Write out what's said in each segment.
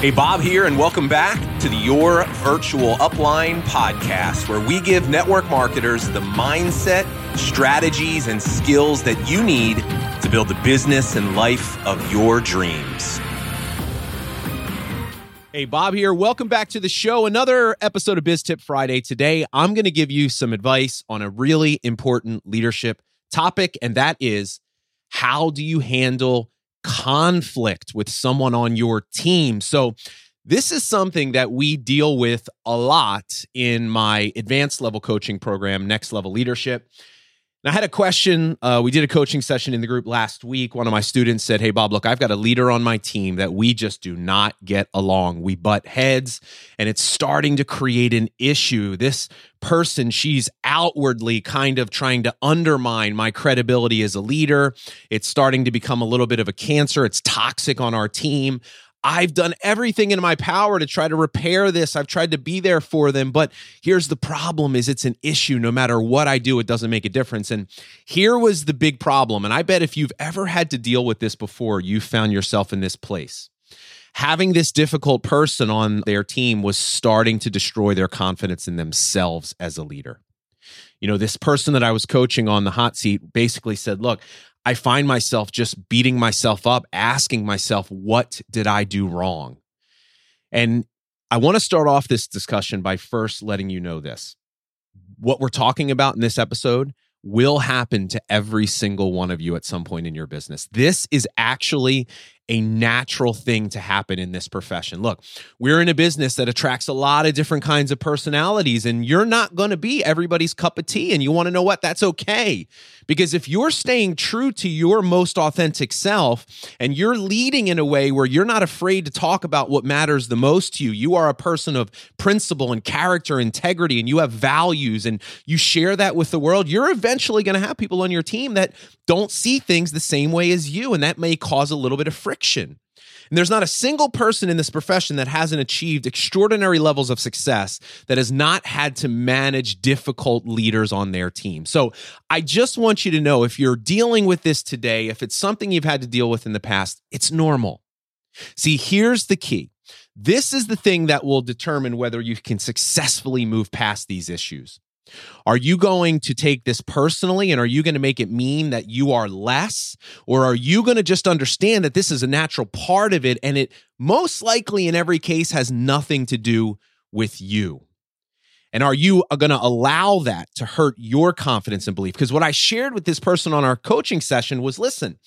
Hey, Bob here, and welcome back to the Your Virtual Upline podcast, where we give network marketers the mindset, strategies, and skills that you need to build the business and life of your dreams. Hey, Bob here. Welcome back to the show. Another episode of Biz Tip Friday. Today, I'm going to give you some advice on a really important leadership topic, and that is how do you handle conflict with someone on your team. So, this is something that we deal with a lot in my advanced level coaching program, Next Level Leadership. I had a question. Uh, we did a coaching session in the group last week. One of my students said, Hey, Bob, look, I've got a leader on my team that we just do not get along. We butt heads, and it's starting to create an issue. This person, she's outwardly kind of trying to undermine my credibility as a leader. It's starting to become a little bit of a cancer. It's toxic on our team. I've done everything in my power to try to repair this. I've tried to be there for them, but here's the problem is it's an issue no matter what I do it doesn't make a difference. And here was the big problem and I bet if you've ever had to deal with this before, you found yourself in this place. Having this difficult person on their team was starting to destroy their confidence in themselves as a leader you know, this person that I was coaching on the hot seat basically said, Look, I find myself just beating myself up, asking myself, what did I do wrong? And I want to start off this discussion by first letting you know this. What we're talking about in this episode will happen to every single one of you at some point in your business. This is actually a natural thing to happen in this profession. Look, we're in a business that attracts a lot of different kinds of personalities, and you're not going to be everybody's cup of tea. And you want to know what? That's okay. Because if you're staying true to your most authentic self and you're leading in a way where you're not afraid to talk about what matters the most to you, you are a person of principle and character, integrity, and you have values, and you share that with the world, you're eventually going to have people on your team that don't see things the same way as you. And that may cause a little bit of friction friction. And there's not a single person in this profession that hasn't achieved extraordinary levels of success that has not had to manage difficult leaders on their team. So I just want you to know if you're dealing with this today, if it's something you've had to deal with in the past, it's normal. See, here's the key. This is the thing that will determine whether you can successfully move past these issues. Are you going to take this personally and are you going to make it mean that you are less? Or are you going to just understand that this is a natural part of it and it most likely in every case has nothing to do with you? And are you uh, going to allow that to hurt your confidence and belief? Because what I shared with this person on our coaching session was listen,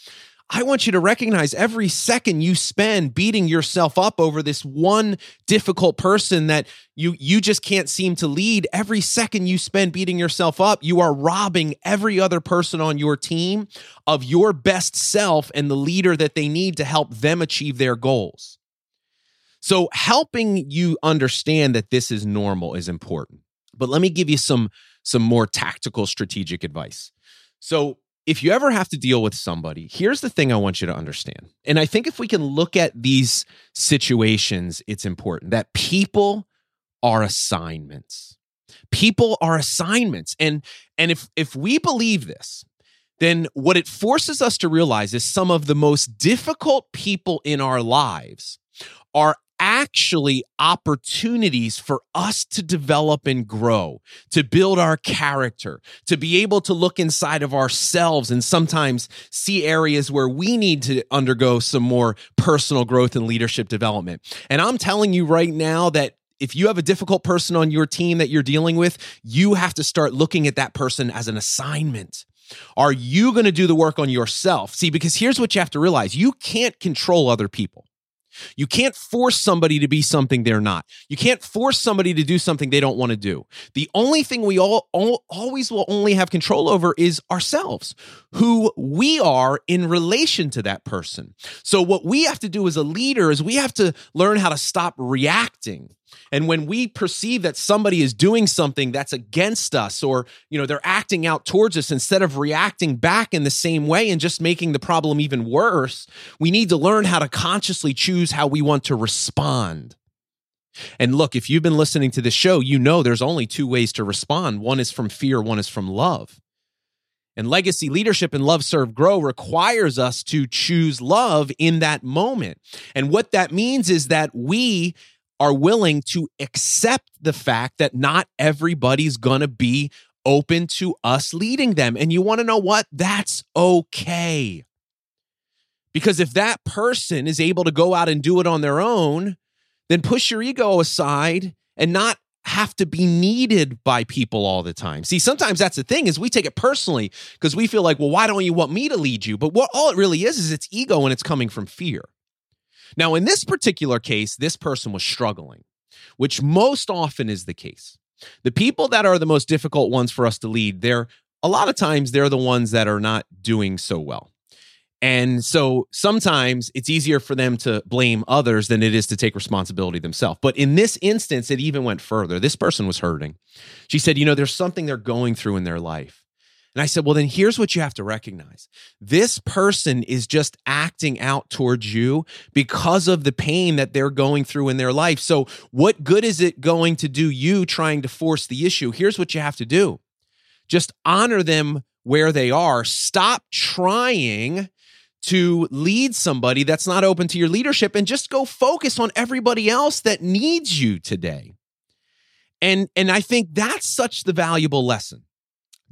I want you to recognize every second you spend beating yourself up over this one difficult person that you you just can't seem to lead. Every second you spend beating yourself up, you are robbing every other person on your team of your best self and the leader that they need to help them achieve their goals. So helping you understand that this is normal is important. But let me give you some some more tactical strategic advice. So if you ever have to deal with somebody, here's the thing I want you to understand. And I think if we can look at these situations, it's important that people are assignments. People are assignments. And and if if we believe this, then what it forces us to realize is some of the most difficult people in our lives are actually opportunities for us to develop and grow, to build our character, to be able to look inside of ourselves and sometimes see areas where we need to undergo some more personal growth and leadership development. And I'm telling you right now that if you have a difficult person on your team that you're dealing with, you have to start looking at that person as an assignment. Are you going to do the work on yourself? See, because here's what you have to realize you can't control other people. You can't force somebody to be something they're not. You can't force somebody to do something they don't want to do. The only thing we all, all, always will only have control over is ourselves, who we are in relation to that person. So what we have to do as a leader is we have to learn how to stop reacting and when we perceive that somebody is doing something that's against us or, you know, they're acting out towards us instead of reacting back in the same way and just making the problem even worse, we need to learn how to consciously choose how we want to respond. And look, if you've been listening to this show, you know there's only two ways to respond. One is from fear, one is from love. And legacy leadership and love, serve, grow requires us to choose love in that moment. And what that means is that we are willing to accept the fact that not everybody's going to be open to us leading them. And you want to know what? That's okay. Because if that person is able to go out and do it on their own, then push your ego aside and not have to be needed by people all the time. See, sometimes that's the thing is we take it personally because we feel like, well, why don't you want me to lead you? But what all it really is is it's ego and it's coming from fear. Now, in this particular case, this person was struggling, which most often is the case. The people that are the most difficult ones for us to lead, they're a lot of times they're the ones that are not doing so well. And so sometimes it's easier for them to blame others than it is to take responsibility themselves. But in this instance, it even went further. This person was hurting. She said, You know, there's something they're going through in their life. And I said, Well, then here's what you have to recognize this person is just acting out towards you because of the pain that they're going through in their life. So, what good is it going to do you trying to force the issue? Here's what you have to do just honor them where they are. Stop trying to lead somebody that's not open to your leadership and just go focus on everybody else that needs you today. And and I think that's such the valuable lesson.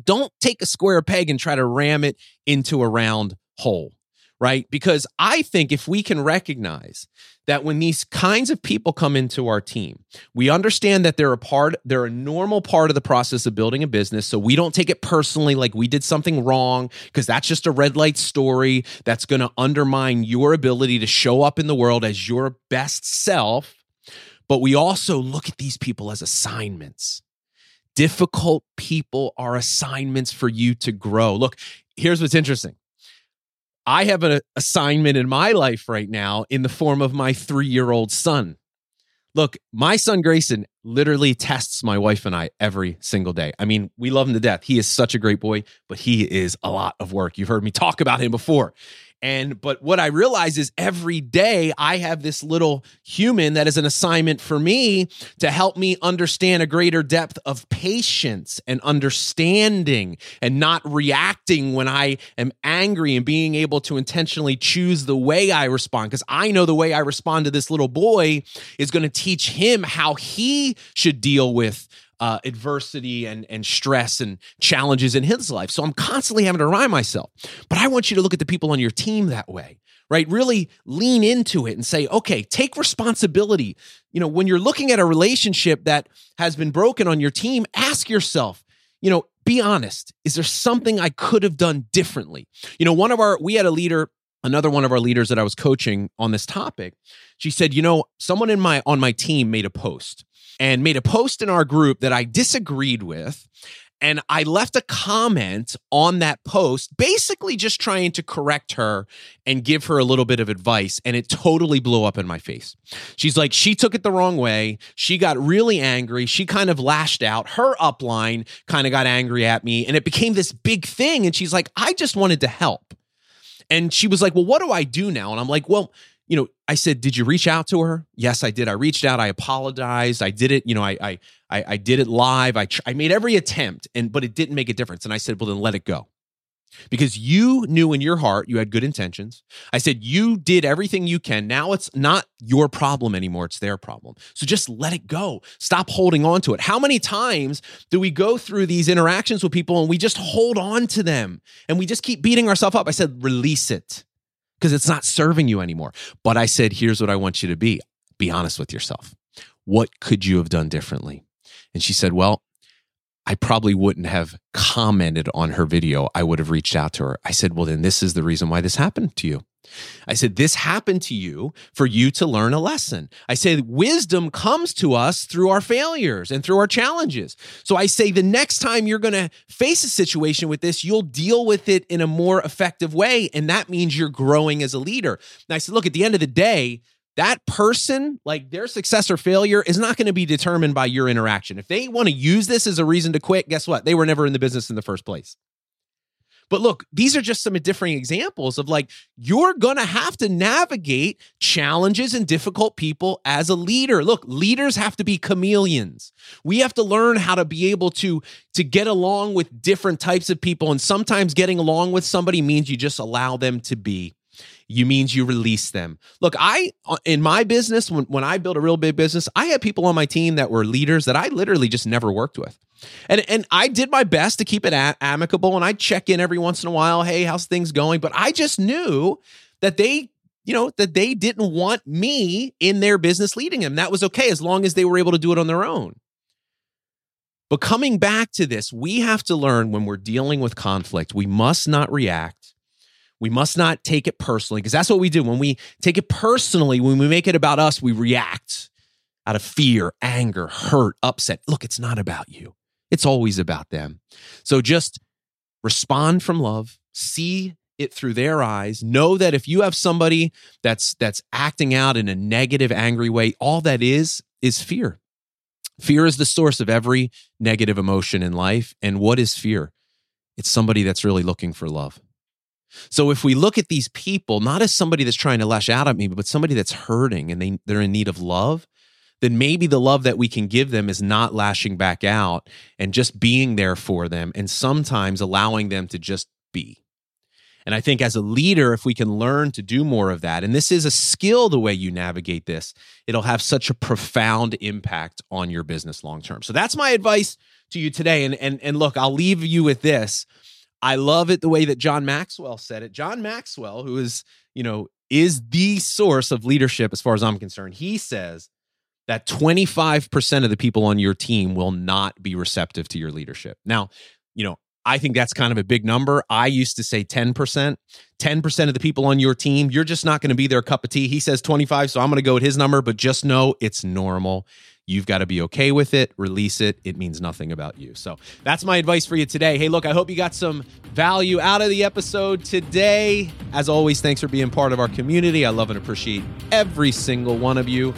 Don't take a square peg and try to ram it into a round hole right? Because I think if we can recognize that when these kinds of people come into our team, we understand that they're a part, they're a normal part of the process of building a business. So we don't take it personally like we did something wrong, because that's just a red light story that's going to undermine your ability to show up in the world as your best self. But we also look at these people as assignments. Difficult people are assignments for you to grow. Look, here's what's interesting I have an assignment in my life right now in the form of my three year old son. Look, my son Grayson literally tests my wife and I every single day. I mean, we love him to death. He is such a great boy, but he is a lot of work. You've heard me talk about him before. And but what I realize is every day I have this little human that is an assignment for me to help me understand a greater depth of patience and understanding and not reacting when I am angry and being able to intentionally choose the way I respond. Because I know the way I respond to this little boy is going to teach him how he should deal with uh, adversity and and stress and challenges in his life. So I'm constantly having to remind myself. But I want you to look at the people on your team that way, right? Really lean into it and say, okay, take responsibility. You know, when you're looking at a relationship that has been broken on your team, ask yourself, you know, be honest. Is there something I could have done differently? You know, one of our we had a leader another one of our leaders that I was coaching on this topic, she said, "You know, someone in my on my team made a post and made a post in our group that I disagreed with. And I left a comment on that post, basically just trying to correct her and give her a little bit of advice. And it totally blew up in my face. She's like, she took it the wrong way. She got really angry. She kind of lashed out. Her upline kind of got angry at me. And it became this big thing. And she's like, I just wanted to help. And she was like, Well, what do I do now? And I'm like, Well, you know, I said, "Did you reach out to her?" Yes, I did. I reached out. I apologized. I did it. You know, I I I, I did it live. I tr- I made every attempt, and but it didn't make a difference. And I said, "Well, then let it go." Because you knew in your heart you had good intentions. I said, you did everything you can. Now it's not your problem anymore. It's their problem. So just let it go. Stop holding on to it. How many times do we go through these interactions with people and we just hold on to them and we just keep beating ourselves up? I said, release it because it's not serving you anymore. But I said, here's what I want you to be be honest with yourself. What could you have done differently? And she said, well, I probably wouldn't have commented on her video. I would have reached out to her. I said, well, then this is the reason why this happened to you. I said, This happened to you for you to learn a lesson. I say, Wisdom comes to us through our failures and through our challenges. So I say, the next time you're going to face a situation with this, you'll deal with it in a more effective way. And that means you're growing as a leader. And I said, Look, at the end of the day, that person, like their success or failure, is not going to be determined by your interaction. If they want to use this as a reason to quit, guess what? They were never in the business in the first place. But look, these are just some different examples of like, you're going to have to navigate challenges and difficult people as a leader. Look, leaders have to be chameleons. We have to learn how to be able to, to get along with different types of people. And sometimes getting along with somebody means you just allow them to be you means you release them. Look, I uh, in my business when when I built a real big business, I had people on my team that were leaders that I literally just never worked with. And and I did my best to keep it a- amicable and I check in every once in a while, "Hey, how's things going?" But I just knew that they you know that they didn't want me in their business leading them. That was okay as long as they were able to do it on their own. But coming back to this, we have to learn when we're dealing with conflict, we must not react we must not take it personally because that's what we do. When we take it personally, when we make it about us, we react out of fear, anger, hurt, upset. Look, it's not about you, it's always about them. So just respond from love, see it through their eyes know that if you have somebody that's that's acting out in a negative angry way all that is is fear fear is the source of every negative emotion in life and what is fear it's somebody that's really looking for love so if we look at these people not as somebody that's trying to lash out at me, but somebody that's hurting and they, they're in need of love, then maybe the love that we can give them is not lashing back out and just being there for them and sometimes allowing them to just be. And I think as a leader, if we can learn to do more of that, and this is a skill the way you navigate this, it'll have such a profound impact on your business long term. So that's my advice to you today. And and and look, I'll leave you with this. I love it the way that John Maxwell said it. John Maxwell, who is, you know, is the source of leadership as far as I'm concerned. He says that 25% of the people on your team will not be receptive to your leadership. Now, you know, I think that's kind of a big number. I used to say 10%. 10% of the people on your team, you're just not going to be their cup of tea. He says 25, so I'm going to go with his number, but just know it's normal. You've got to be okay with it, release it. It means nothing about you. So that's my advice for you today. Hey, look, I hope you got some value out of the episode today. As always, thanks for being part of our community. I love and appreciate every single one of you.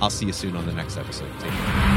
I'll see you soon on the next episode. Take care.